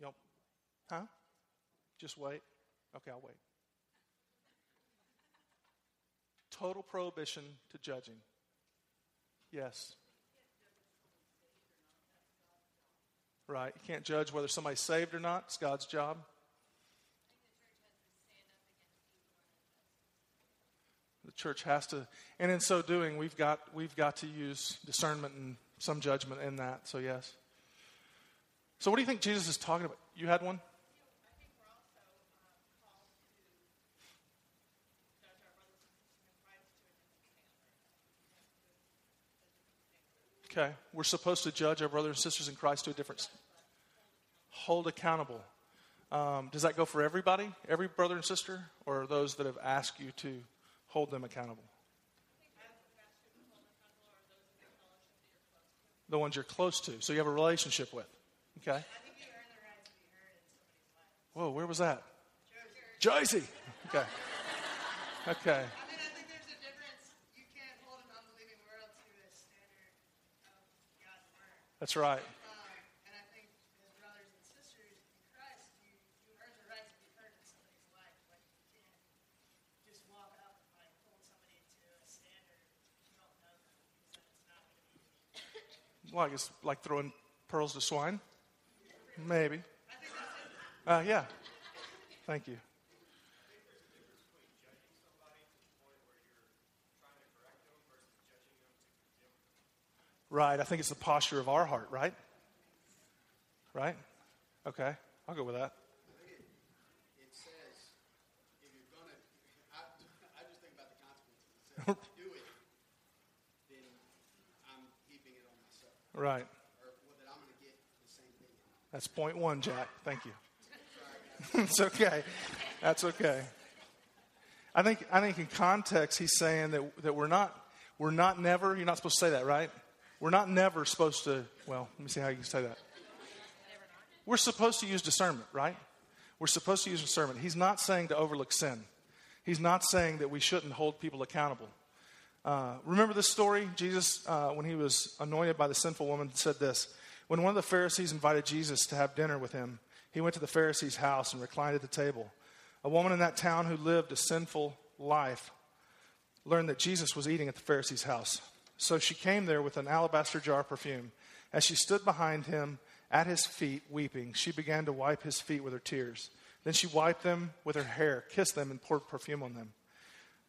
Yep. Huh? Just wait. Okay, I'll wait. Total prohibition to judging. Yes. Right. You can't judge whether somebody's saved or not. It's God's job. The church has to, and in so doing, we've got, we've got to use discernment and some judgment in that. So, yes. So, what do you think Jesus is talking about? You had one? Okay, we're supposed to judge our brothers and sisters in Christ to a difference. hold accountable. Um, does that go for everybody, every brother and sister, or those that have asked you to hold them accountable? The ones you're close to, so you have a relationship with. Okay. Whoa, where was that? Jersey. Okay. Okay. That's right. Well, I guess like throwing pearls to swine. Maybe. Uh, yeah. Thank you. Right. I think it's the posture of our heart, right? Right? Okay. I'll go with that. It says, if you're going to, I just think about the consequences. It says, if I do it, then I'm keeping it on myself. Right. Or well, that I'm going to get the same thing. That's point one, Jack. Thank you. it's okay. That's okay. I think, I think in context, he's saying that, that we're not, we're not never, you're not supposed to say that, right? We're not never supposed to, well, let me see how you can say that. We're supposed to use discernment, right? We're supposed to use discernment. He's not saying to overlook sin. He's not saying that we shouldn't hold people accountable. Uh, remember this story? Jesus, uh, when he was anointed by the sinful woman, said this When one of the Pharisees invited Jesus to have dinner with him, he went to the Pharisee's house and reclined at the table. A woman in that town who lived a sinful life learned that Jesus was eating at the Pharisee's house. So she came there with an alabaster jar of perfume. As she stood behind him at his feet, weeping, she began to wipe his feet with her tears. Then she wiped them with her hair, kissed them, and poured perfume on them.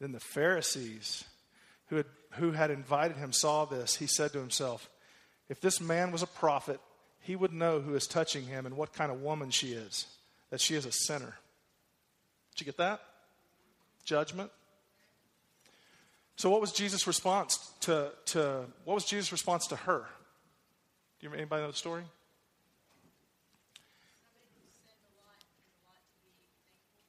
Then the Pharisees, who had, who had invited him, saw this. He said to himself, If this man was a prophet, he would know who is touching him and what kind of woman she is, that she is a sinner. Did you get that? Judgment. So, what was Jesus' response to, to what was Jesus' response to her? Do you anybody know the story?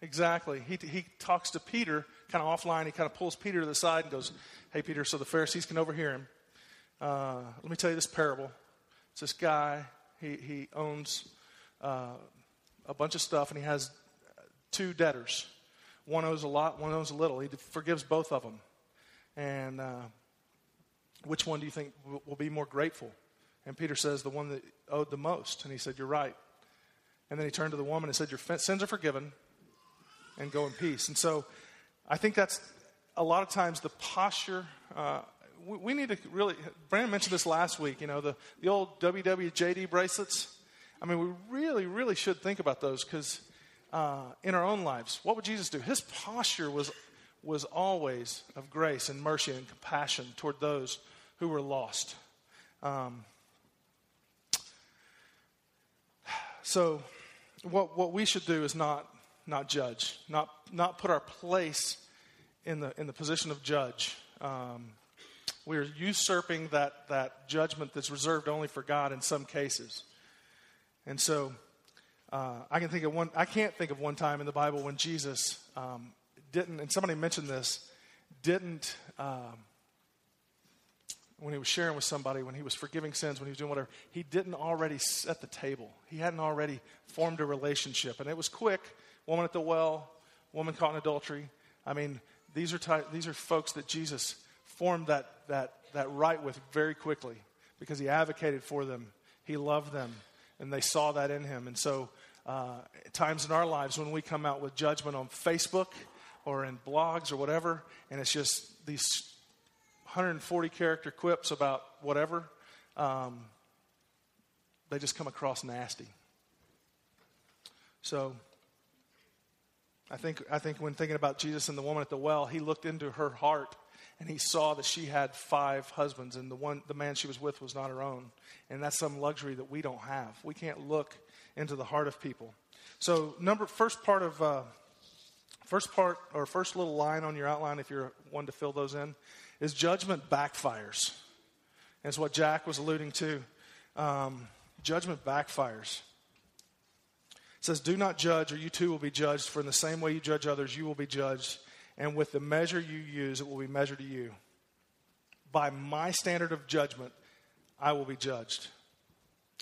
Exactly. He, he talks to Peter kind of offline. He kind of pulls Peter to the side and goes, Hey, Peter, so the Pharisees can overhear him. Uh, let me tell you this parable. It's this guy, he, he owns uh, a bunch of stuff, and he has two debtors. One owes a lot, one owes a little. He forgives both of them. And uh, which one do you think will be more grateful? And Peter says, the one that owed the most. And he said, You're right. And then he turned to the woman and said, Your sins are forgiven and go in peace. And so I think that's a lot of times the posture. Uh, we, we, need to really, Brandon mentioned this last week, you know, the, the old WWJD bracelets. I mean, we really, really should think about those because uh, in our own lives, what would Jesus do? His posture was, was always of grace and mercy and compassion toward those who were lost. Um, so, what, what we should do is not not judge, not, not put our place in the, in the position of judge. Um, we're usurping that, that judgment that's reserved only for God in some cases. And so uh, I can think of one, I can't think of one time in the Bible when Jesus um, didn't, and somebody mentioned this, didn't, um, when he was sharing with somebody, when he was forgiving sins, when he was doing whatever, he didn't already set the table. He hadn't already formed a relationship. And it was quick woman at the well, woman caught in adultery. I mean, these are, ty- these are folks that Jesus formed that, that, that right with very quickly because he advocated for them, he loved them. and they saw that in him. And so, uh, times in our lives when we come out with judgment on Facebook or in blogs or whatever, and it's just these 140 character quips about whatever, um, they just come across nasty. So, I think, I think when thinking about Jesus and the woman at the well, he looked into her heart and he saw that she had five husbands and the one the man she was with was not her own. And that's some luxury that we don't have. We can't look into the heart of people. So number first part of uh, first part or first little line on your outline if you're one to fill those in is judgment backfires. That's what jack was alluding to. Um, judgment backfires. It says do not judge or you too will be judged for in the same way you judge others you will be judged and with the measure you use, it will be measured to you. By my standard of judgment, I will be judged.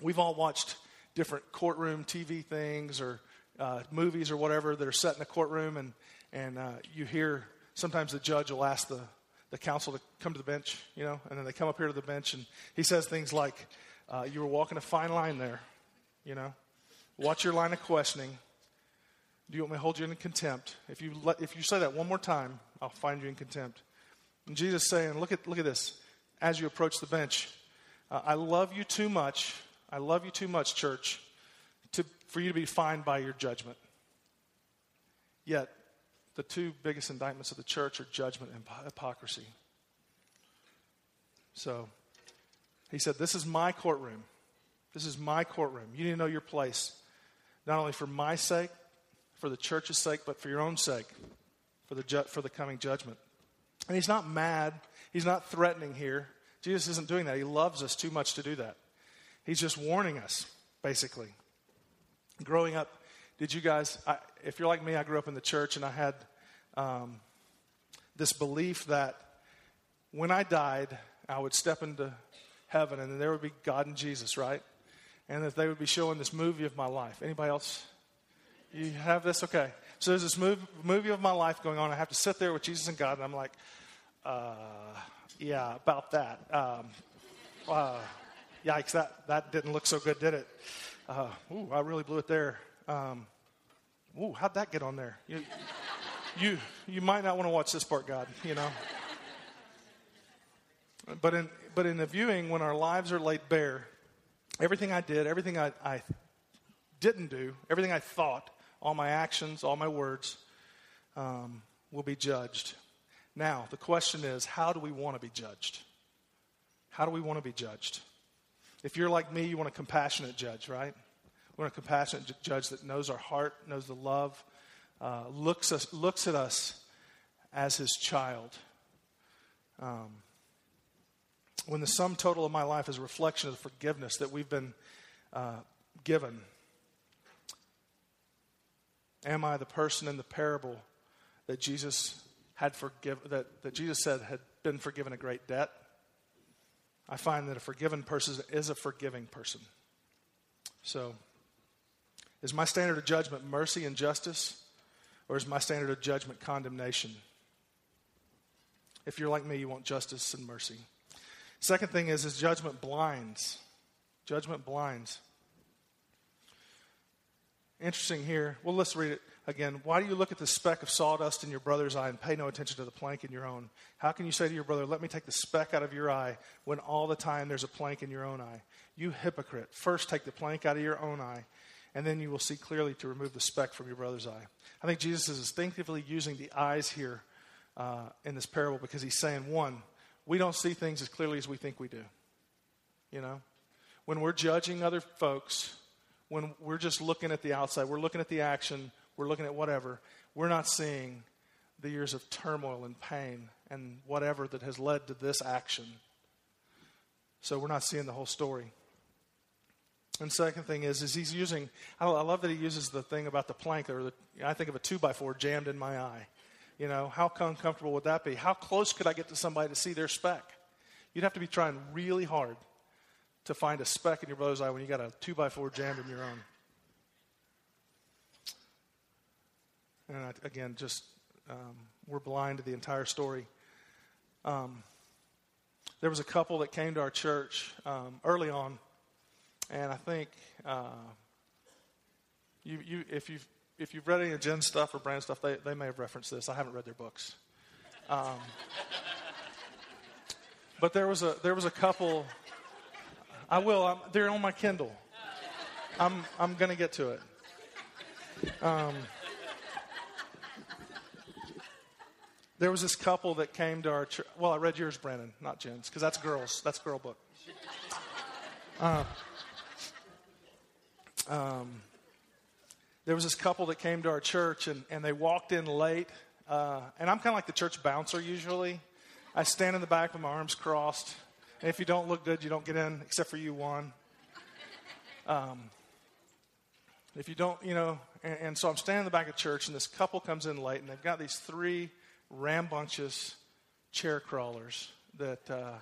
We've all watched different courtroom TV things or uh, movies or whatever that are set in a courtroom, and, and uh, you hear sometimes the judge will ask the, the counsel to come to the bench, you know, and then they come up here to the bench, and he says things like, uh, You were walking a fine line there, you know, watch your line of questioning do you want me to hold you in contempt? If you, let, if you say that one more time, I'll find you in contempt. And Jesus saying, look at, look at this. As you approach the bench, uh, I love you too much. I love you too much, church, to, for you to be fined by your judgment. Yet, the two biggest indictments of the church are judgment and hypocrisy. So, he said, This is my courtroom. This is my courtroom. You need to know your place, not only for my sake, for the church's sake, but for your own sake, for the, ju- for the coming judgment. And he's not mad, he's not threatening here. Jesus isn't doing that. He loves us too much to do that. He's just warning us, basically. Growing up, did you guys, I, if you're like me, I grew up in the church and I had um, this belief that when I died, I would step into heaven and there would be God and Jesus, right? And that they would be showing this movie of my life. Anybody else you have this? Okay. So there's this movie, movie of my life going on. I have to sit there with Jesus and God, and I'm like, uh, yeah, about that. Um, uh, yikes, that, that didn't look so good, did it? Uh, ooh, I really blew it there. Um, ooh, how'd that get on there? You, you, you might not want to watch this part, God, you know. But in, but in the viewing, when our lives are laid bare, everything I did, everything I, I didn't do, everything I thought, all my actions, all my words um, will be judged. Now, the question is how do we want to be judged? How do we want to be judged? If you're like me, you want a compassionate judge, right? We want a compassionate judge that knows our heart, knows the love, uh, looks, us, looks at us as his child. Um, when the sum total of my life is a reflection of the forgiveness that we've been uh, given Am I the person in the parable that Jesus had forgiven, that, that Jesus said had been forgiven a great debt? I find that a forgiven person is a forgiving person. So, is my standard of judgment mercy and justice, or is my standard of judgment condemnation? If you're like me, you want justice and mercy. Second thing is, is judgment blinds. Judgment blinds. Interesting here. Well, let's read it again. Why do you look at the speck of sawdust in your brother's eye and pay no attention to the plank in your own? How can you say to your brother, Let me take the speck out of your eye, when all the time there's a plank in your own eye? You hypocrite. First take the plank out of your own eye, and then you will see clearly to remove the speck from your brother's eye. I think Jesus is instinctively using the eyes here uh, in this parable because he's saying, one, we don't see things as clearly as we think we do. You know? When we're judging other folks, when we're just looking at the outside, we're looking at the action, we're looking at whatever, we're not seeing the years of turmoil and pain and whatever that has led to this action. So we're not seeing the whole story. And second thing is, is he's using. I love that he uses the thing about the plank, or the, I think of a two by four jammed in my eye. You know, how uncomfortable would that be? How close could I get to somebody to see their speck? You'd have to be trying really hard to find a speck in your brother's eye when you got a two by four jammed in your own. And again, just um, we're blind to the entire story. Um, there was a couple that came to our church um, early on, and I think uh, you, you, if you've if you've read any of Jen's stuff or Brand's stuff, they, they may have referenced this. I haven't read their books. Um, but there was a there was a couple. I will. I'm, they're on my Kindle. I'm I'm gonna get to it. Um, there was this couple that came to our church. Well, I read yours, Brandon, not Jen's, because that's girls. That's girl book. Uh, um, there was this couple that came to our church, and, and they walked in late. Uh, and I'm kind of like the church bouncer usually. I stand in the back with my arms crossed. And if you don't look good, you don't get in, except for you, one. Um, if you don't, you know, and, and, so I'm standing in the back of church, and this couple comes in late, and they've got these three rambunctious chair crawlers that, uh,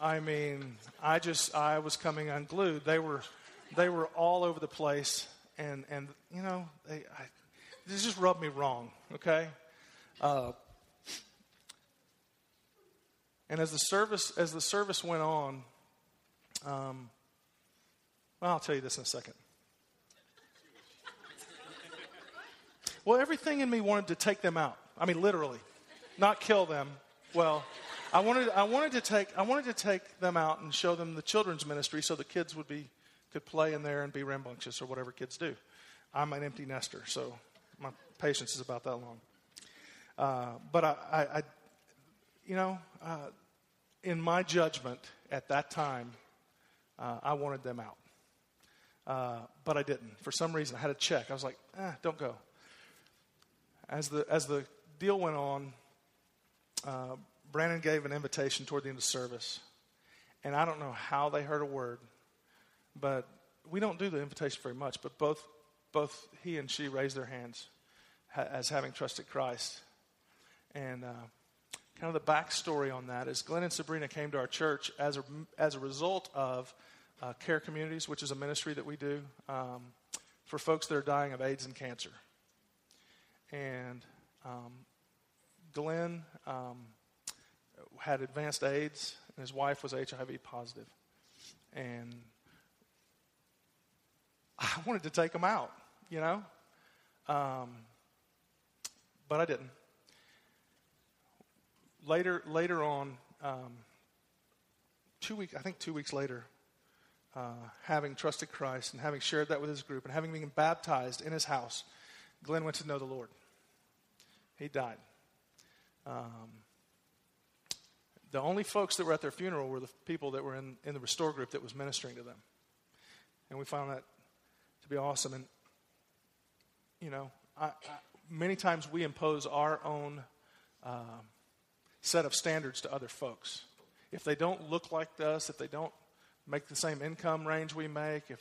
I mean, I just, I was coming unglued. They were, they were all over the place, and, and you know, they, I, this just rubbed me wrong, okay? Uh, and as the service, as the service went on, um, well, I'll tell you this in a second. Well, everything in me wanted to take them out. I mean, literally, not kill them. Well, I wanted, I wanted to take, I wanted to take them out and show them the children's ministry, so the kids would be could play in there and be rambunctious or whatever kids do. I'm an empty nester, so my patience is about that long. Uh, but I, I, I, you know, uh, in my judgment at that time, uh, I wanted them out. Uh, but I didn't. For some reason, I had to check. I was like, eh, don't go. As the, as the deal went on, uh, Brandon gave an invitation toward the end of service. And I don't know how they heard a word, but we don't do the invitation very much. But both, both he and she raised their hands as having trusted Christ. And uh, kind of the backstory on that is Glenn and Sabrina came to our church as a, as a result of uh, Care Communities, which is a ministry that we do um, for folks that are dying of AIDS and cancer. And um, Glenn um, had advanced AIDS, and his wife was HIV positive. And I wanted to take them out, you know? Um, but I didn't. Later, later on, um, two weeks, I think two weeks later, uh, having trusted Christ and having shared that with his group and having been baptized in his house, Glenn went to know the Lord. He died. Um, the only folks that were at their funeral were the people that were in, in the restore group that was ministering to them. And we found that to be awesome. And, you know, I, I, many times we impose our own uh, set of standards to other folks. If they don't look like us, if they don't make the same income range we make, if,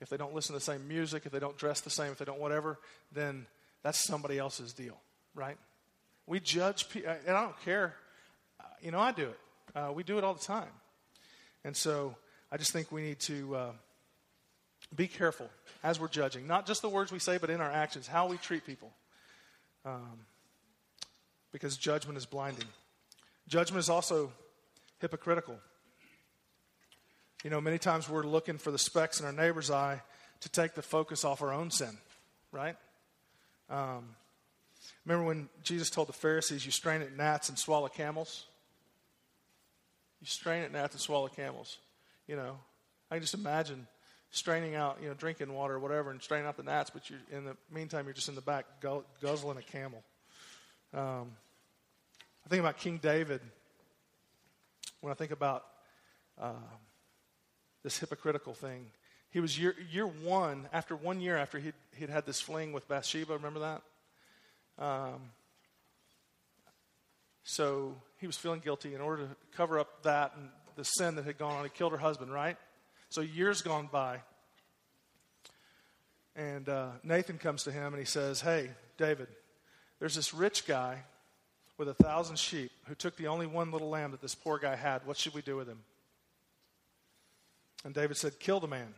if they don't listen to the same music, if they don't dress the same, if they don't whatever, then that's somebody else's deal, right? We judge people, and I don't care. Uh, you know, I do it. Uh, we do it all the time. And so I just think we need to uh, be careful as we're judging, not just the words we say, but in our actions, how we treat people. Um, because judgment is blinding. Judgment is also hypocritical. You know, many times we're looking for the specks in our neighbor's eye to take the focus off our own sin, right? Um, remember when Jesus told the Pharisees, You strain at gnats and swallow camels? You strain at gnats and swallow camels. You know, I can just imagine straining out, you know, drinking water or whatever and straining out the gnats, but you're, in the meantime, you're just in the back guzzling a camel. Um, I think about King David when I think about uh, this hypocritical thing. He was year, year one, after one year after he'd, he'd had this fling with Bathsheba, remember that? Um, so he was feeling guilty in order to cover up that and the sin that had gone on. He killed her husband, right? So years gone by. And uh, Nathan comes to him and he says, Hey, David, there's this rich guy with a thousand sheep who took the only one little lamb that this poor guy had. What should we do with him? And David said, Kill the man.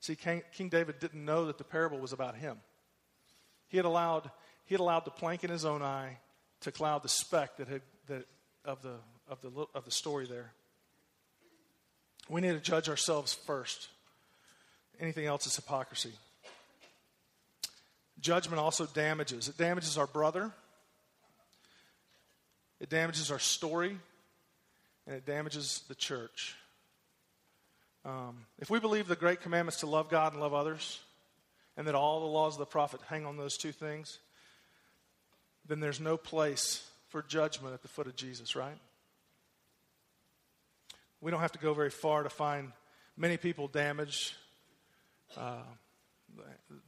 See, King David didn't know that the parable was about him. He had allowed, he had allowed the plank in his own eye to cloud the speck that had, that, of, the, of, the, of the story there. We need to judge ourselves first anything else is hypocrisy. Judgment also damages. It damages our brother, it damages our story, and it damages the church. Um, if we believe the great commandments to love God and love others, and that all the laws of the prophet hang on those two things, then there's no place for judgment at the foot of Jesus, right? We don't have to go very far to find many people damaged, uh,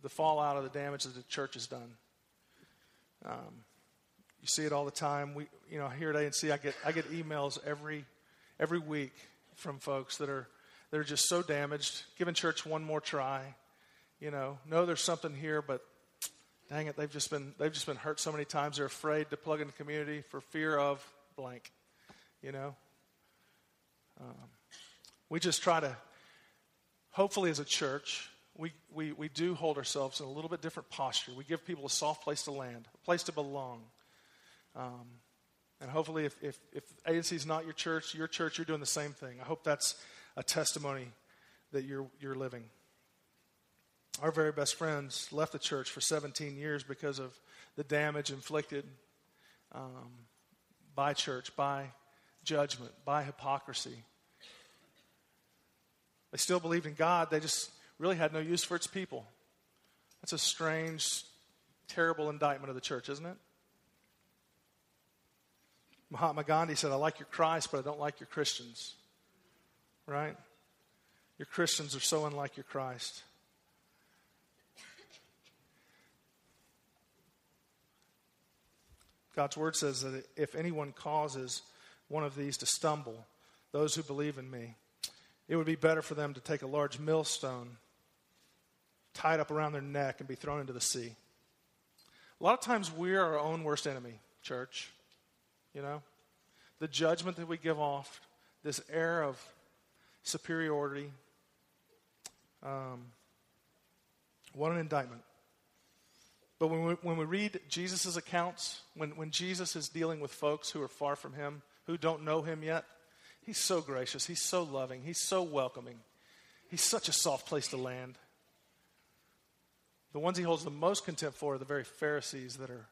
the fallout of the damage that the church has done. Um, you see it all the time. We, you know, here at ANC, I get I get emails every every week from folks that are that are just so damaged, giving church one more try. You know, know there's something here, but dang it, they've just been they've just been hurt so many times. They're afraid to plug in the community for fear of blank. You know, um, we just try to, hopefully, as a church, we, we, we do hold ourselves in a little bit different posture. We give people a soft place to land, a place to belong. Um, and hopefully, if, if, if ANC is not your church, your church, you're doing the same thing. I hope that's a testimony that you're, you're living. Our very best friends left the church for 17 years because of the damage inflicted um, by church, by judgment, by hypocrisy. They still believed in God, they just really had no use for its people. That's a strange, terrible indictment of the church, isn't it? Mahatma Gandhi said, I like your Christ, but I don't like your Christians. Right? Your Christians are so unlike your Christ. God's word says that if anyone causes one of these to stumble, those who believe in me, it would be better for them to take a large millstone, tied up around their neck, and be thrown into the sea. A lot of times we're our own worst enemy, church. You know? The judgment that we give off, this air of superiority. Um, what an indictment. But when we, when we read Jesus' accounts, when, when Jesus is dealing with folks who are far from him, who don't know him yet, he's so gracious. He's so loving. He's so welcoming. He's such a soft place to land. The ones he holds the most contempt for are the very Pharisees that are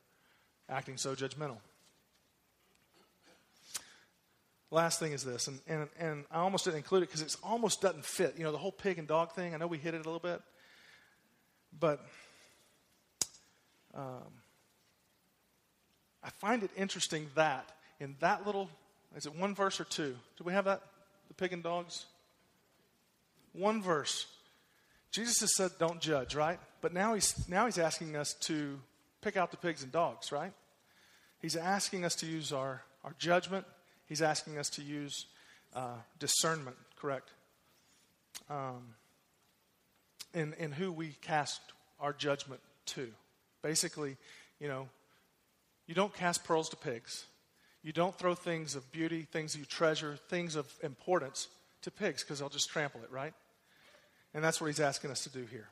acting so judgmental. Last thing is this, and, and, and I almost didn't include it because it almost doesn't fit. You know, the whole pig and dog thing, I know we hit it a little bit, but um, I find it interesting that in that little, is it one verse or two? Do we have that? The pig and dogs? One verse. Jesus has said, don't judge, right? But now he's, now he's asking us to pick out the pigs and dogs, right? He's asking us to use our, our judgment He's asking us to use uh, discernment, correct? Um, in, in who we cast our judgment to. Basically, you know, you don't cast pearls to pigs. You don't throw things of beauty, things you treasure, things of importance to pigs because they'll just trample it, right? And that's what he's asking us to do here.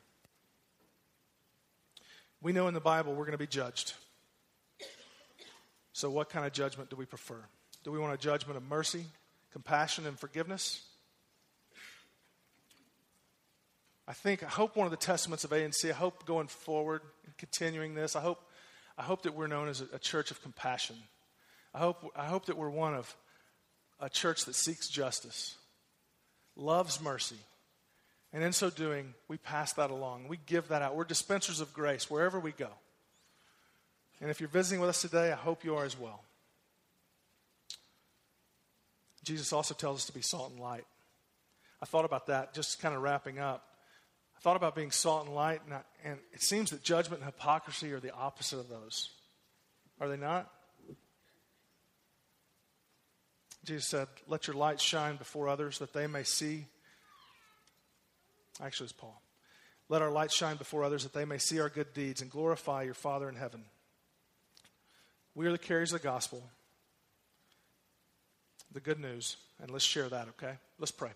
We know in the Bible we're going to be judged. So, what kind of judgment do we prefer? Do we want a judgment of mercy, compassion, and forgiveness? I think, I hope one of the testaments of ANC, I hope going forward and continuing this, I hope, I hope that we're known as a, a church of compassion. I hope, I hope that we're one of a church that seeks justice, loves mercy, and in so doing, we pass that along. We give that out. We're dispensers of grace wherever we go. And if you're visiting with us today, I hope you are as well. Jesus also tells us to be salt and light. I thought about that, just kind of wrapping up. I thought about being salt and light, and, I, and it seems that judgment and hypocrisy are the opposite of those. Are they not? Jesus said, Let your light shine before others that they may see. Actually, it's Paul. Let our light shine before others that they may see our good deeds and glorify your Father in heaven. We are the carriers of the gospel the good news, and let's share that, okay? Let's pray.